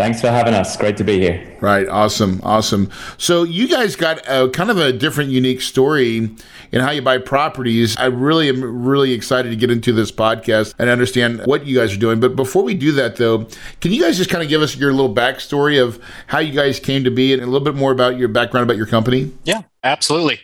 Thanks for having us. Great to be here. Right. Awesome. Awesome. So, you guys got a kind of a different, unique story in how you buy properties. I really am really excited to get into this podcast and understand what you guys are doing. But before we do that, though, can you guys just kind of give us your little backstory of how you guys came to be and a little bit more about your background about your company? Yeah, absolutely.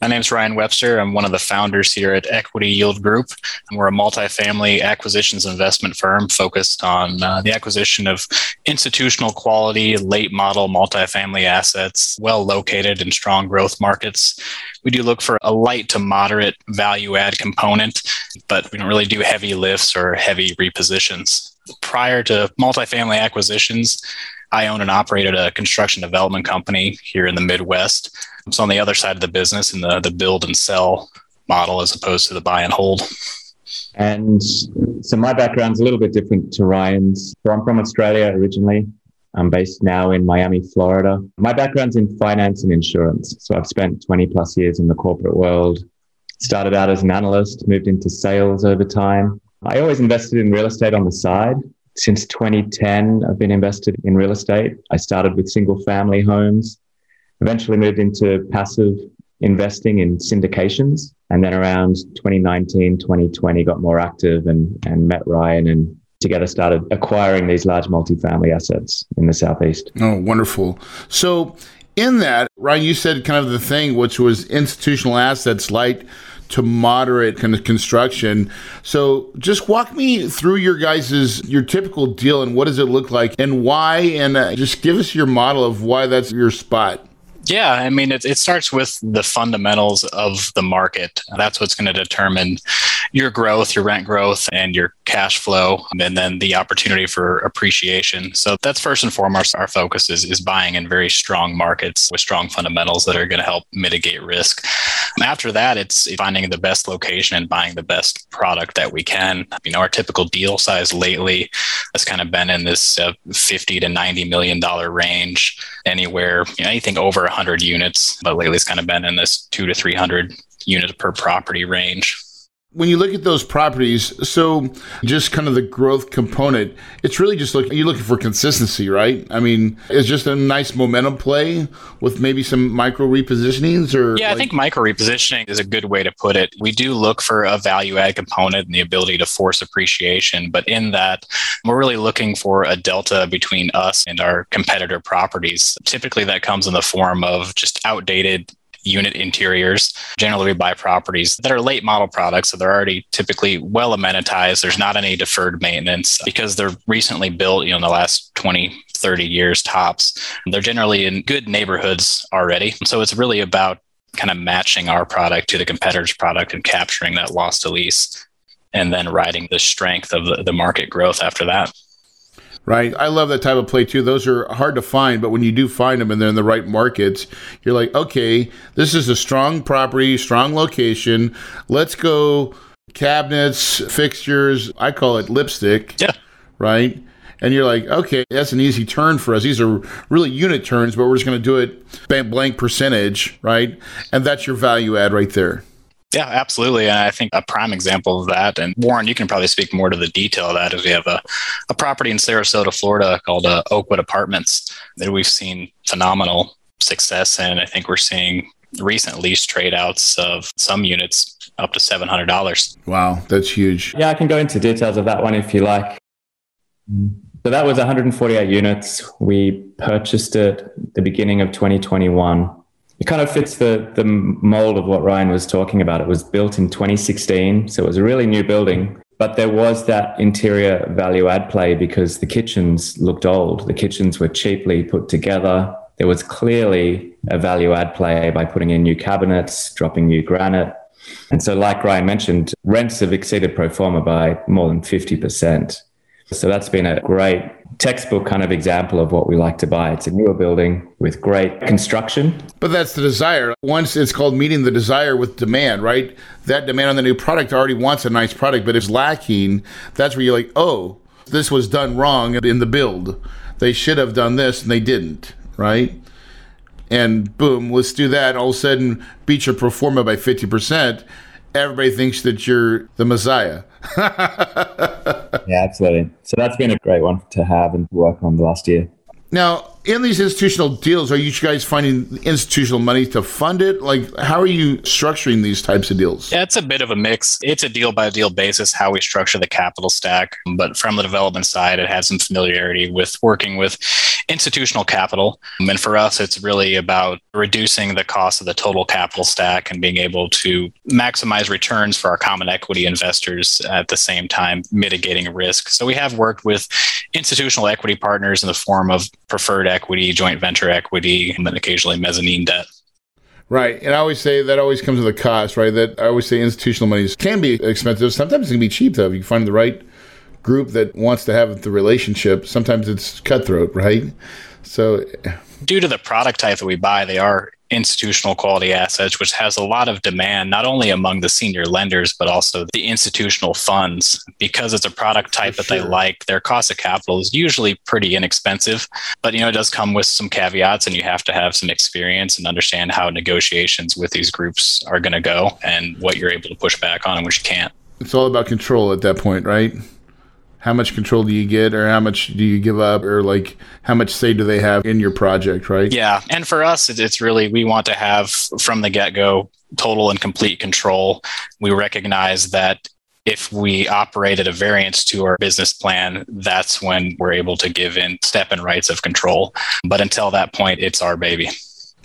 My name is Ryan Webster. I'm one of the founders here at Equity Yield Group. And we're a multifamily acquisitions investment firm focused on uh, the acquisition of institutional quality, late model multifamily assets, well located in strong growth markets. We do look for a light to moderate value add component, but we don't really do heavy lifts or heavy repositions. Prior to multifamily acquisitions, I own and operated a construction development company here in the Midwest. So on the other side of the business in the, the build and sell model as opposed to the buy and hold. And so my background's a little bit different to Ryan's. So I'm from Australia originally. I'm based now in Miami, Florida. My background's in finance and insurance. So I've spent 20 plus years in the corporate world. Started out as an analyst, moved into sales over time. I always invested in real estate on the side. Since 2010, I've been invested in real estate. I started with single family homes, eventually moved into passive investing in syndications. And then around 2019, 2020, got more active and, and met Ryan and together started acquiring these large multifamily assets in the Southeast. Oh, wonderful. So, in that, Ryan, you said kind of the thing, which was institutional assets light to moderate kind of construction. So just walk me through your guys's your typical deal and what does it look like and why and uh, just give us your model of why that's your spot. Yeah, I mean, it, it starts with the fundamentals of the market. That's what's going to determine your growth, your rent growth, and your cash flow, and then the opportunity for appreciation. So that's first and foremost our focus is, is buying in very strong markets with strong fundamentals that are going to help mitigate risk. After that, it's finding the best location and buying the best product that we can. You know, our typical deal size lately has kind of been in this uh, 50 to 90 million dollar range, anywhere, you know, anything over 100 units, but lately it's kind of been in this two to 300 units per property range when you look at those properties, so just kind of the growth component, it's really just looking, you're looking for consistency, right? I mean, it's just a nice momentum play with maybe some micro repositionings or. Yeah, like- I think micro repositioning is a good way to put it. We do look for a value add component and the ability to force appreciation, but in that, we're really looking for a delta between us and our competitor properties. Typically, that comes in the form of just outdated unit interiors. Generally, we buy properties that are late model products, so they're already typically well amenitized. There's not any deferred maintenance because they're recently built, you know, in the last 20, 30 years tops. They're generally in good neighborhoods already. So it's really about kind of matching our product to the competitor's product and capturing that loss to lease and then riding the strength of the, the market growth after that right? I love that type of play too. Those are hard to find, but when you do find them and they're in the right markets, you're like, okay, this is a strong property, strong location. Let's go cabinets, fixtures. I call it lipstick. Yeah. Right. And you're like, okay, that's an easy turn for us. These are really unit turns, but we're just going to do it blank percentage, right? And that's your value add right there. Yeah, absolutely. And I think a prime example of that, and Warren, you can probably speak more to the detail of that, is we have a, a property in Sarasota, Florida called uh, Oakwood Apartments that we've seen phenomenal success in. I think we're seeing recent lease trade outs of some units up to $700. Wow, that's huge. Yeah, I can go into details of that one if you like. So that was 148 units. We purchased it the beginning of 2021 it kind of fits the the mold of what Ryan was talking about. It was built in 2016, so it was a really new building. But there was that interior value add play because the kitchens looked old. The kitchens were cheaply put together. There was clearly a value add play by putting in new cabinets, dropping new granite. And so, like Ryan mentioned, rents have exceeded pro forma by more than 50%. So that's been a great textbook kind of example of what we like to buy. It's a newer building with great construction. But that's the desire. Once it's called meeting the desire with demand, right? That demand on the new product already wants a nice product, but it's lacking. That's where you're like, oh, this was done wrong in the build. They should have done this and they didn't, right? And boom, let's do that. All of a sudden, beat your pro forma by 50%. Everybody thinks that you're the Messiah. yeah, absolutely. So that's been a great one to have and work on the last year. Now, in these institutional deals, are you guys finding institutional money to fund it? Like, how are you structuring these types of deals? Yeah, it's a bit of a mix. It's a deal by deal basis how we structure the capital stack. But from the development side, it has some familiarity with working with institutional capital. And for us, it's really about reducing the cost of the total capital stack and being able to maximize returns for our common equity investors at the same time mitigating risk. So we have worked with institutional equity partners in the form of preferred equity, joint venture equity, and then occasionally mezzanine debt. Right. And I always say that always comes with a cost, right? That I always say institutional money can be expensive. Sometimes it can be cheap, though, if you find the right group that wants to have the relationship. Sometimes it's cutthroat, right? So, due to the product type that we buy, they are institutional quality assets, which has a lot of demand, not only among the senior lenders, but also the institutional funds. Because it's a product type For that sure. they like, their cost of capital is usually pretty inexpensive. But, you know, it does come with some caveats, and you have to have some experience and understand how negotiations with these groups are going to go and what you're able to push back on and what you can't. It's all about control at that point, right? How much control do you get or how much do you give up or like how much say do they have in your project right yeah and for us it's really we want to have from the get-go total and complete control we recognize that if we operate at a variance to our business plan, that's when we're able to give in step and rights of control. But until that point, it's our baby.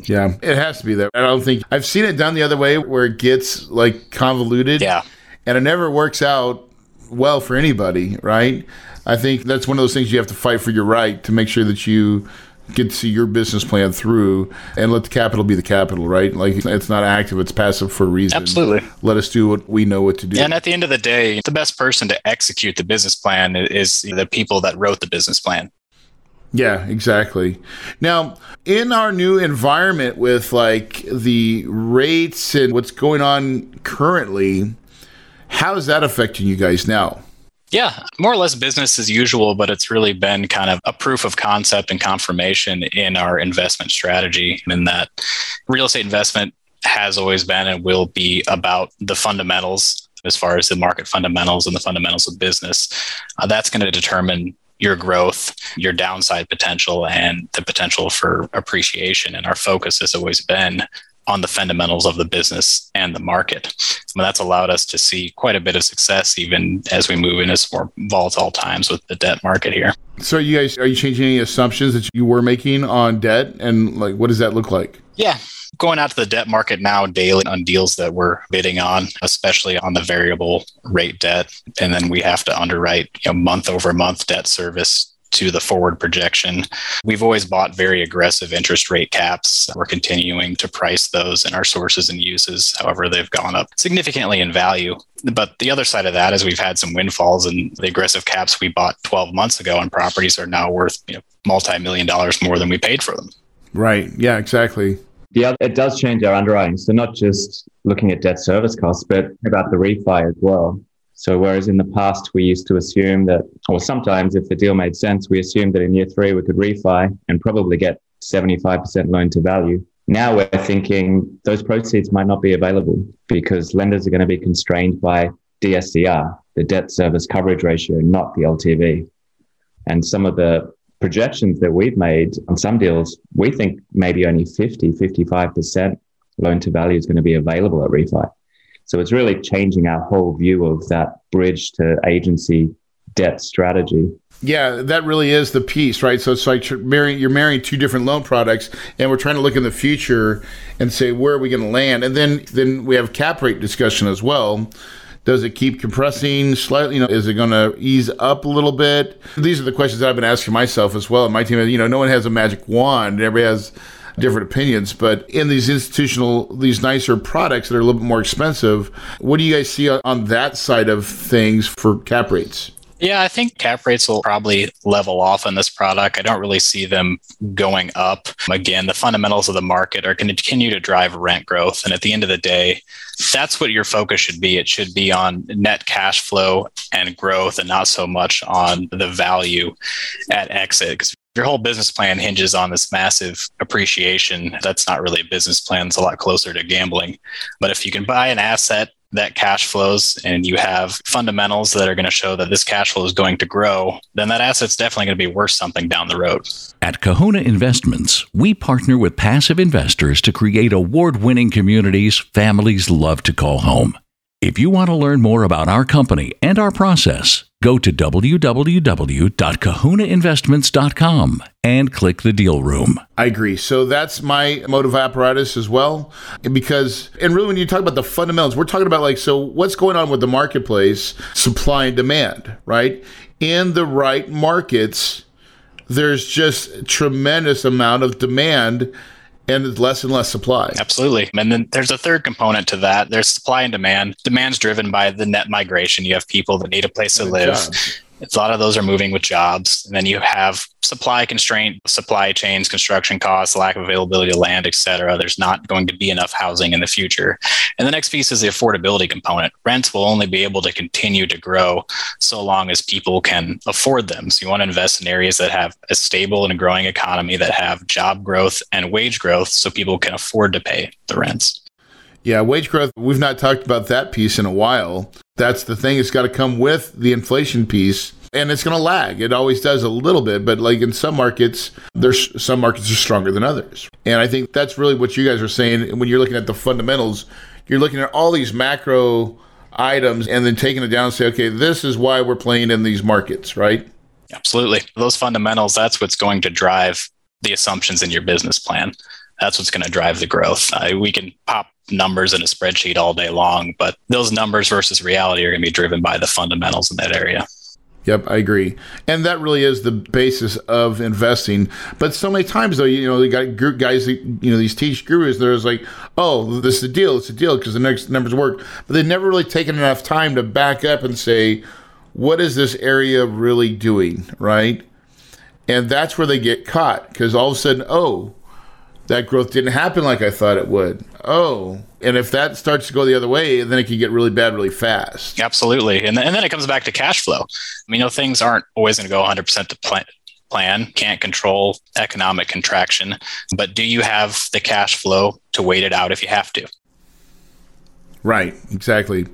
Yeah, it has to be there. I don't think I've seen it done the other way where it gets like convoluted. Yeah. And it never works out well for anybody, right? I think that's one of those things you have to fight for your right to make sure that you get to see your business plan through and let the capital be the capital, right? Like it's not active, it's passive for a reason. Absolutely. Let us do what we know what to do. And at the end of the day, the best person to execute the business plan is the people that wrote the business plan. Yeah, exactly. Now, in our new environment with like the rates and what's going on currently, how is that affecting you guys now? Yeah, more or less business as usual, but it's really been kind of a proof of concept and confirmation in our investment strategy. In that real estate investment has always been and will be about the fundamentals as far as the market fundamentals and the fundamentals of business. Uh, that's going to determine your growth, your downside potential, and the potential for appreciation. And our focus has always been on the fundamentals of the business and the market. And that's allowed us to see quite a bit of success even as we move into more volatile times with the debt market here. So you guys are you changing any assumptions that you were making on debt and like what does that look like? Yeah. Going out to the debt market now daily on deals that we're bidding on, especially on the variable rate debt. And then we have to underwrite you know, month over month debt service to the forward projection. We've always bought very aggressive interest rate caps. We're continuing to price those in our sources and uses. However, they've gone up significantly in value. But the other side of that is we've had some windfalls and the aggressive caps we bought 12 months ago on properties are now worth you know, multi-million dollars more than we paid for them. Right. Yeah, exactly. Yeah, it does change our underwriting. So not just looking at debt service costs, but about the refi as well. So whereas in the past we used to assume that, or sometimes if the deal made sense, we assumed that in year three we could refi and probably get 75% loan to value. Now we're thinking those proceeds might not be available because lenders are going to be constrained by DSCR, the debt service coverage ratio, not the LTV. And some of the projections that we've made on some deals, we think maybe only 50, 55% loan to value is going to be available at refi. So it's really changing our whole view of that bridge to agency debt strategy. Yeah, that really is the piece, right? So it's like you're marrying, you're marrying two different loan products, and we're trying to look in the future and say where are we going to land, and then then we have cap rate discussion as well. Does it keep compressing slightly? You know, is it going to ease up a little bit? These are the questions that I've been asking myself as well. And my team, you know, no one has a magic wand. Everybody has different opinions. But in these institutional, these nicer products that are a little bit more expensive, what do you guys see on that side of things for cap rates? Yeah, I think cap rates will probably level off on this product. I don't really see them going up. Again, the fundamentals of the market are going to continue to drive rent growth. And at the end of the day, that's what your focus should be. It should be on net cash flow and growth and not so much on the value at exit. Because your whole business plan hinges on this massive appreciation. That's not really a business plan. It's a lot closer to gambling. But if you can buy an asset that cash flows and you have fundamentals that are going to show that this cash flow is going to grow, then that asset's definitely going to be worth something down the road. At Kahuna Investments, we partner with passive investors to create award winning communities families love to call home. If you want to learn more about our company and our process, go to www.kahunainvestments.com and click the deal room. I agree. So that's my motive apparatus as well. Because, and really, when you talk about the fundamentals, we're talking about like, so what's going on with the marketplace, supply and demand, right? In the right markets, there's just tremendous amount of demand and less and less supply. Absolutely. And then there's a third component to that. There's supply and demand. Demand's driven by the net migration. You have people that need a place to live. Jobs. A lot of those are moving with jobs. And then you have supply constraint, supply chains, construction costs, lack of availability of land, et cetera. There's not going to be enough housing in the future. And the next piece is the affordability component. Rents will only be able to continue to grow so long as people can afford them. So you want to invest in areas that have a stable and a growing economy that have job growth and wage growth so people can afford to pay the rents. Yeah, wage growth, we've not talked about that piece in a while. That's the thing, it's got to come with the inflation piece and it's going to lag. It always does a little bit, but like in some markets, there's some markets are stronger than others. And I think that's really what you guys are saying when you're looking at the fundamentals. You're looking at all these macro items and then taking it down and say, okay, this is why we're playing in these markets, right? Absolutely. Those fundamentals, that's what's going to drive the assumptions in your business plan that's what's going to drive the growth. Uh, we can pop numbers in a spreadsheet all day long, but those numbers versus reality are going to be driven by the fundamentals in that area. Yep, I agree. And that really is the basis of investing. But so many times, though, you know, they got guys, you know, these teach gurus, there's like, oh, this is a deal, it's a deal because the next numbers work. But they've never really taken enough time to back up and say, what is this area really doing, right? And that's where they get caught because all of a sudden, oh, that growth didn't happen like I thought it would. Oh, and if that starts to go the other way, then it can get really bad really fast. Absolutely. And, then, and then it comes back to cash flow. I mean, you know, things aren't always going to go 100% to plan. Plan can't control economic contraction, but do you have the cash flow to wait it out if you have to? Right, exactly.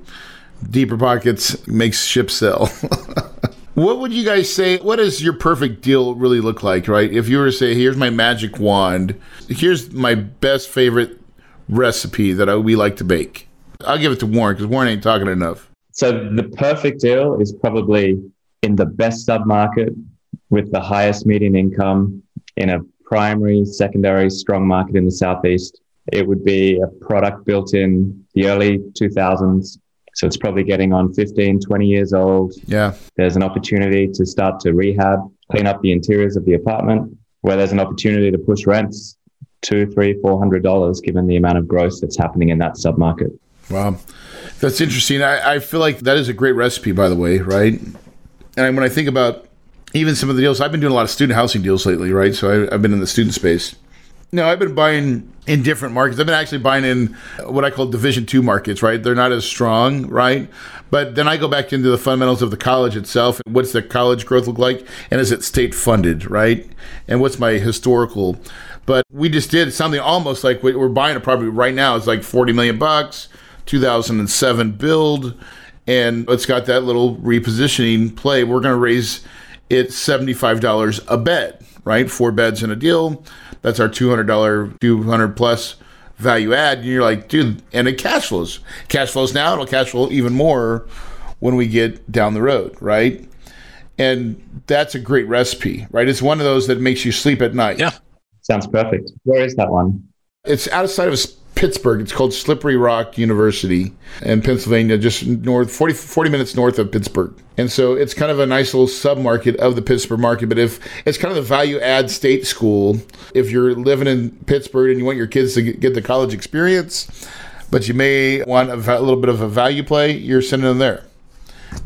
Deeper pockets makes ships sail. What would you guys say? What does your perfect deal really look like, right? If you were to say, here's my magic wand, here's my best favorite recipe that I, we like to bake. I'll give it to Warren because Warren ain't talking enough. So the perfect deal is probably in the best submarket with the highest median income in a primary, secondary, strong market in the Southeast. It would be a product built in the early 2000s so it's probably getting on 15, 20 years old. Yeah. There's an opportunity to start to rehab, clean up the interiors of the apartment, where there's an opportunity to push rents two, three, four hundred dollars, given the amount of growth that's happening in that submarket. Wow. That's interesting. I, I feel like that is a great recipe, by the way, right? And when I think about even some of the deals, I've been doing a lot of student housing deals lately, right? So I, I've been in the student space. No, I've been buying in different markets. I've been actually buying in uh, what I call Division two markets, right? They're not as strong, right? But then I go back into the fundamentals of the college itself. What's the college growth look like? And is it state funded, right? And what's my historical? But we just did something almost like we're buying a property right now. It's like 40 million bucks, 2007 build. And it's got that little repositioning play. We're going to raise it $75 a bed, right? Four beds in a deal that's our $200, 200 plus value add. And you're like, dude, and it cash flows. Cash flows now, it'll cash flow even more when we get down the road, right? And that's a great recipe, right? It's one of those that makes you sleep at night. Yeah. Sounds perfect. Where is that one? It's outside of Pittsburgh. It's called Slippery Rock University in Pennsylvania, just north, 40, 40 minutes north of Pittsburgh. And so it's kind of a nice little submarket of the Pittsburgh market. But if it's kind of the value add state school, if you're living in Pittsburgh and you want your kids to get the college experience, but you may want a, a little bit of a value play, you're sending them there.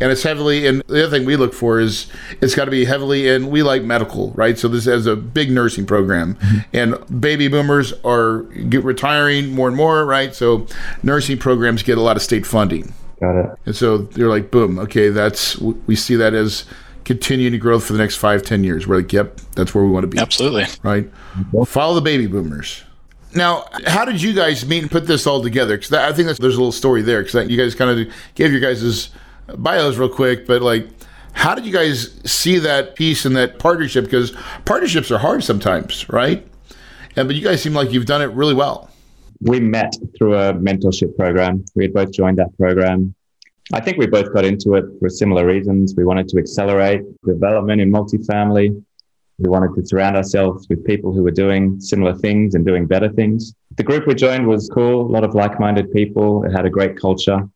And it's heavily. in the other thing we look for is it's got to be heavily in. We like medical, right? So this has a big nursing program, mm-hmm. and baby boomers are get retiring more and more, right? So nursing programs get a lot of state funding. Got it. And so they're like, boom, okay, that's we see that as continuing growth for the next five, ten years. We're like, yep, that's where we want to be. Absolutely. Right. Follow the baby boomers. Now, how did you guys meet and put this all together? Because I think there's a little story there. Because you guys kind of gave your guys' bios real quick, but like, how did you guys see that piece and that partnership? Because partnerships are hard sometimes, right? And but you guys seem like you've done it really well. We met through a mentorship program. We had both joined that program. I think we both got into it for similar reasons. We wanted to accelerate development in multifamily. We wanted to surround ourselves with people who were doing similar things and doing better things. The group we joined was cool, a lot of like minded people. It had a great culture.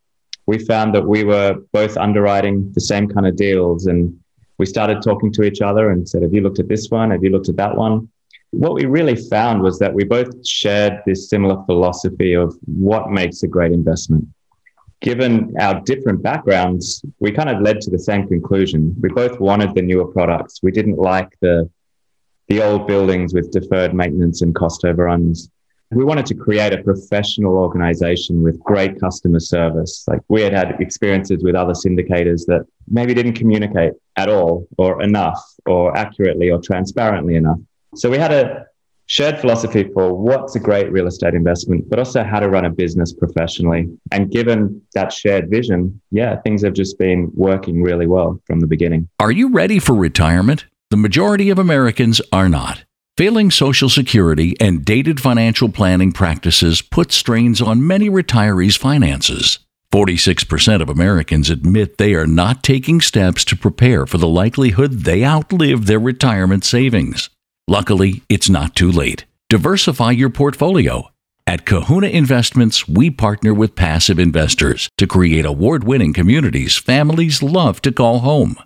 We found that we were both underwriting the same kind of deals and we started talking to each other and said, Have you looked at this one? Have you looked at that one? What we really found was that we both shared this similar philosophy of what makes a great investment given our different backgrounds, we kind of led to the same conclusion. We both wanted the newer products. We didn't like the the old buildings with deferred maintenance and cost overruns. We wanted to create a professional organization with great customer service. Like we had had experiences with other syndicators that maybe didn't communicate at all or enough or accurately or transparently enough. So we had a shared philosophy for what's a great real estate investment, but also how to run a business professionally. And given that shared vision, yeah, things have just been working really well from the beginning. Are you ready for retirement? The majority of Americans are not. Failing Social Security and dated financial planning practices put strains on many retirees' finances. 46% of Americans admit they are not taking steps to prepare for the likelihood they outlive their retirement savings. Luckily, it's not too late. Diversify your portfolio. At Kahuna Investments, we partner with passive investors to create award winning communities families love to call home.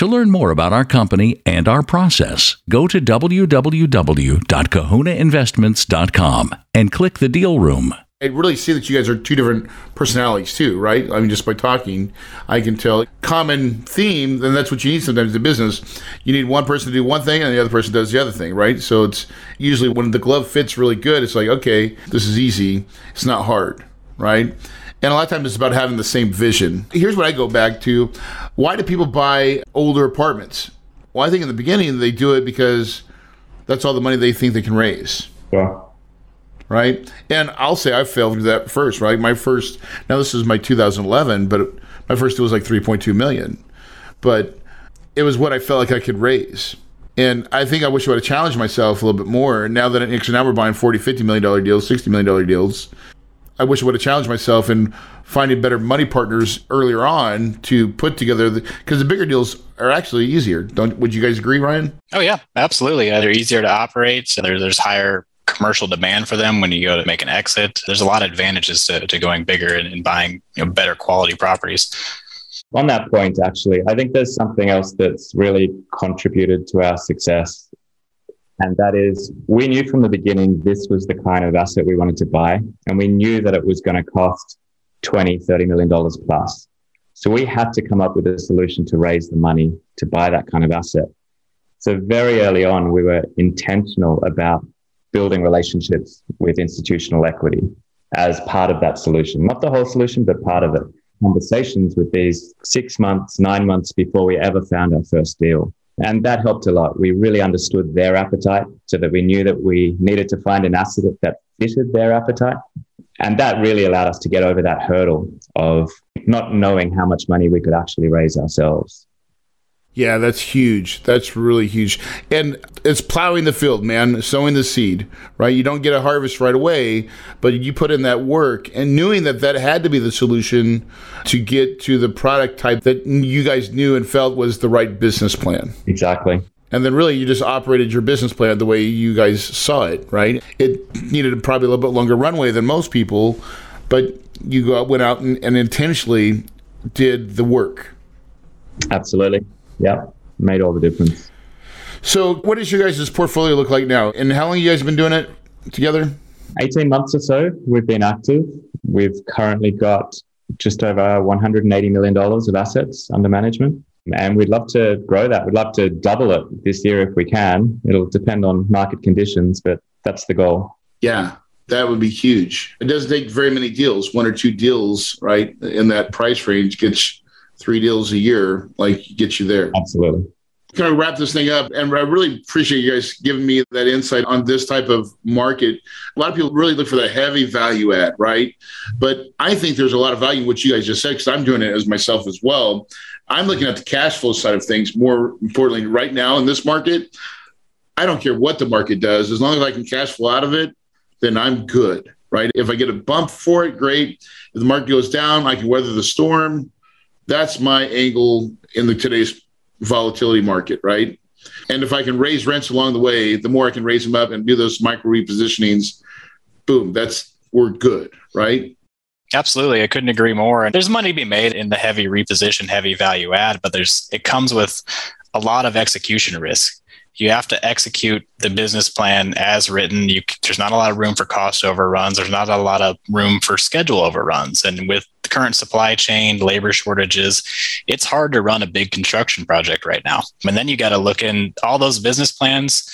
To learn more about our company and our process, go to www.kahunainvestments.com and click the deal room. I really see that you guys are two different personalities too, right? I mean, just by talking, I can tell common theme, and that's what you need sometimes in business. You need one person to do one thing, and the other person does the other thing, right? So it's usually when the glove fits really good, it's like, okay, this is easy. It's not hard, right? And a lot of times it's about having the same vision. Here's what I go back to: Why do people buy older apartments? Well, I think in the beginning they do it because that's all the money they think they can raise. Yeah right? And I'll say I failed through that first, right? My first, now this is my 2011, but my first deal was like 3.2 million, but it was what I felt like I could raise. And I think I wish I would have challenged myself a little bit more. Now that actually now we're buying 40, 50 million dollar deals, 60 million dollar deals. I wish I would have challenged myself in finding better money partners earlier on to put together because the, the, bigger deals are actually easier. Don't would you guys agree, Ryan? Oh yeah, absolutely. they're easier to operate. So there, there's higher commercial demand for them when you go to make an exit. There's a lot of advantages to, to going bigger and, and buying you know, better quality properties. On that point, actually, I think there's something else that's really contributed to our success. And that is, we knew from the beginning this was the kind of asset we wanted to buy. And we knew that it was going to cost 20, 30 million dollars plus. So we had to come up with a solution to raise the money to buy that kind of asset. So very early on, we were intentional about building relationships with institutional equity as part of that solution. Not the whole solution, but part of it. Conversations with these six months, nine months before we ever found our first deal. And that helped a lot. We really understood their appetite so that we knew that we needed to find an asset that fitted their appetite. And that really allowed us to get over that hurdle of not knowing how much money we could actually raise ourselves. Yeah, that's huge. That's really huge. And it's plowing the field, man, sowing the seed, right? You don't get a harvest right away, but you put in that work and knowing that that had to be the solution to get to the product type that you guys knew and felt was the right business plan. Exactly. And then really you just operated your business plan the way you guys saw it, right? It needed probably a little bit longer runway than most people, but you went out and, and intentionally did the work. Absolutely. Yeah, made all the difference. So, what does your guys' portfolio look like now? And how long you guys been doing it together? 18 months or so we've been active. We've currently got just over $180 million of assets under management. And we'd love to grow that. We'd love to double it this year if we can. It'll depend on market conditions, but that's the goal. Yeah, that would be huge. It doesn't take very many deals, one or two deals, right? In that price range gets three deals a year, like get you there. Absolutely kind of wrap this thing up. And I really appreciate you guys giving me that insight on this type of market. A lot of people really look for that heavy value add, right? But I think there's a lot of value in what you guys just said because I'm doing it as myself as well. I'm looking at the cash flow side of things more importantly right now in this market. I don't care what the market does, as long as I can cash flow out of it, then I'm good, right? If I get a bump for it, great. If the market goes down, I can weather the storm. That's my angle in the today's volatility market, right? And if I can raise rents along the way, the more I can raise them up and do those micro repositionings, boom, that's we're good, right? Absolutely. I couldn't agree more. And there's money to be made in the heavy reposition, heavy value add, but there's it comes with a lot of execution risk you have to execute the business plan as written. You, there's not a lot of room for cost overruns. There's not a lot of room for schedule overruns. And with the current supply chain, labor shortages, it's hard to run a big construction project right now. And then you got to look in all those business plans.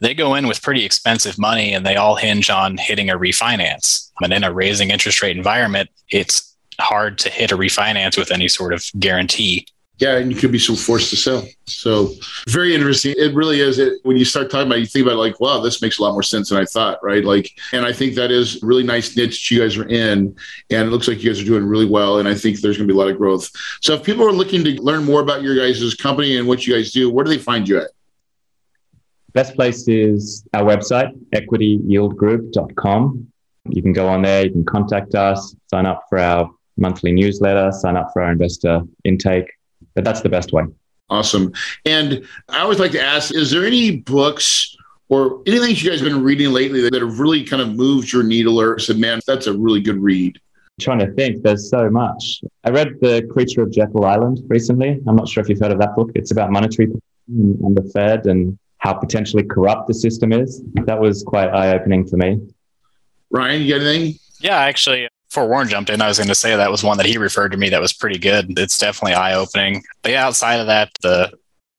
They go in with pretty expensive money and they all hinge on hitting a refinance. And in a raising interest rate environment, it's hard to hit a refinance with any sort of guarantee yeah, and you could be so forced to sell. So very interesting. It really is. It when you start talking about, it, you think about it like, wow, this makes a lot more sense than I thought, right? Like, and I think that is really nice niche that you guys are in, and it looks like you guys are doing really well. And I think there's going to be a lot of growth. So if people are looking to learn more about your guys' company and what you guys do, where do they find you at? Best place is our website, equityyieldgroup.com. You can go on there, you can contact us, sign up for our monthly newsletter, sign up for our investor intake but that's the best way. Awesome. And I always like to ask is there any books or anything you guys have been reading lately that have really kind of moved your needle or said, man, that's a really good read? I'm trying to think, there's so much. I read The Creature of Jekyll Island recently. I'm not sure if you've heard of that book. It's about monetary and the Fed and how potentially corrupt the system is. That was quite eye opening for me. Ryan, you got anything? Yeah, actually, before Warren jumped in, I was going to say that was one that he referred to me that was pretty good. It's definitely eye opening. But yeah, outside of that, the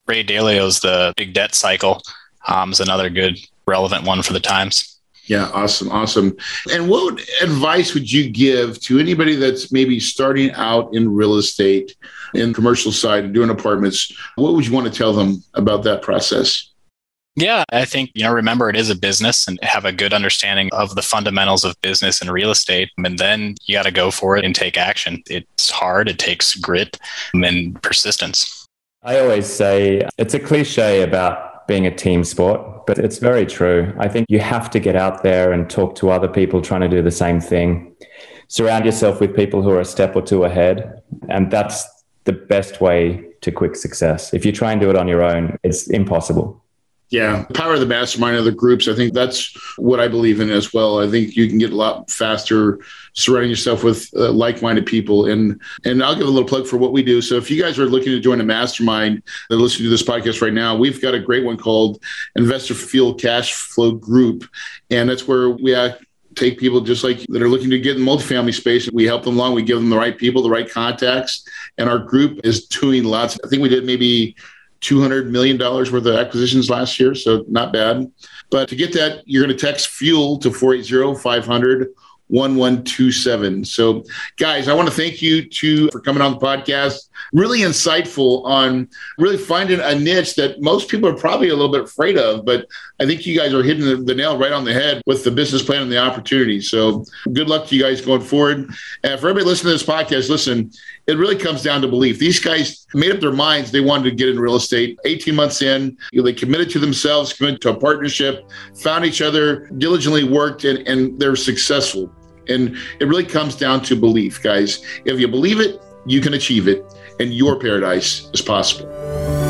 Ray Dalio's The Big Debt Cycle um, is another good, relevant one for the times. Yeah, awesome, awesome. And what advice would you give to anybody that's maybe starting out in real estate, in commercial side, doing apartments? What would you want to tell them about that process? Yeah, I think, you know, remember it is a business and have a good understanding of the fundamentals of business and real estate. And then you got to go for it and take action. It's hard, it takes grit and persistence. I always say it's a cliche about being a team sport, but it's very true. I think you have to get out there and talk to other people trying to do the same thing. Surround yourself with people who are a step or two ahead. And that's the best way to quick success. If you try and do it on your own, it's impossible. Yeah, the power of the mastermind of the groups. I think that's what I believe in as well. I think you can get a lot faster surrounding yourself with uh, like-minded people. And and I'll give a little plug for what we do. So if you guys are looking to join a mastermind that listening to this podcast right now, we've got a great one called Investor Fuel Cash Flow Group, and that's where we take people just like that are looking to get in the multifamily space. We help them along. We give them the right people, the right contacts, and our group is doing lots. I think we did maybe $200 million worth of acquisitions last year, so not bad. But to get that, you're going to text FUEL to 480 500 1127. So, guys, I want to thank you too for coming on the podcast. Really insightful on really finding a niche that most people are probably a little bit afraid of, but I think you guys are hitting the, the nail right on the head with the business plan and the opportunity. So, good luck to you guys going forward. And for everybody listening to this podcast, listen, it really comes down to belief. These guys made up their minds they wanted to get in real estate. 18 months in, you know, they committed to themselves, committed to a partnership, found each other, diligently worked, and, and they're successful. And it really comes down to belief, guys. If you believe it, you can achieve it, and your paradise is possible.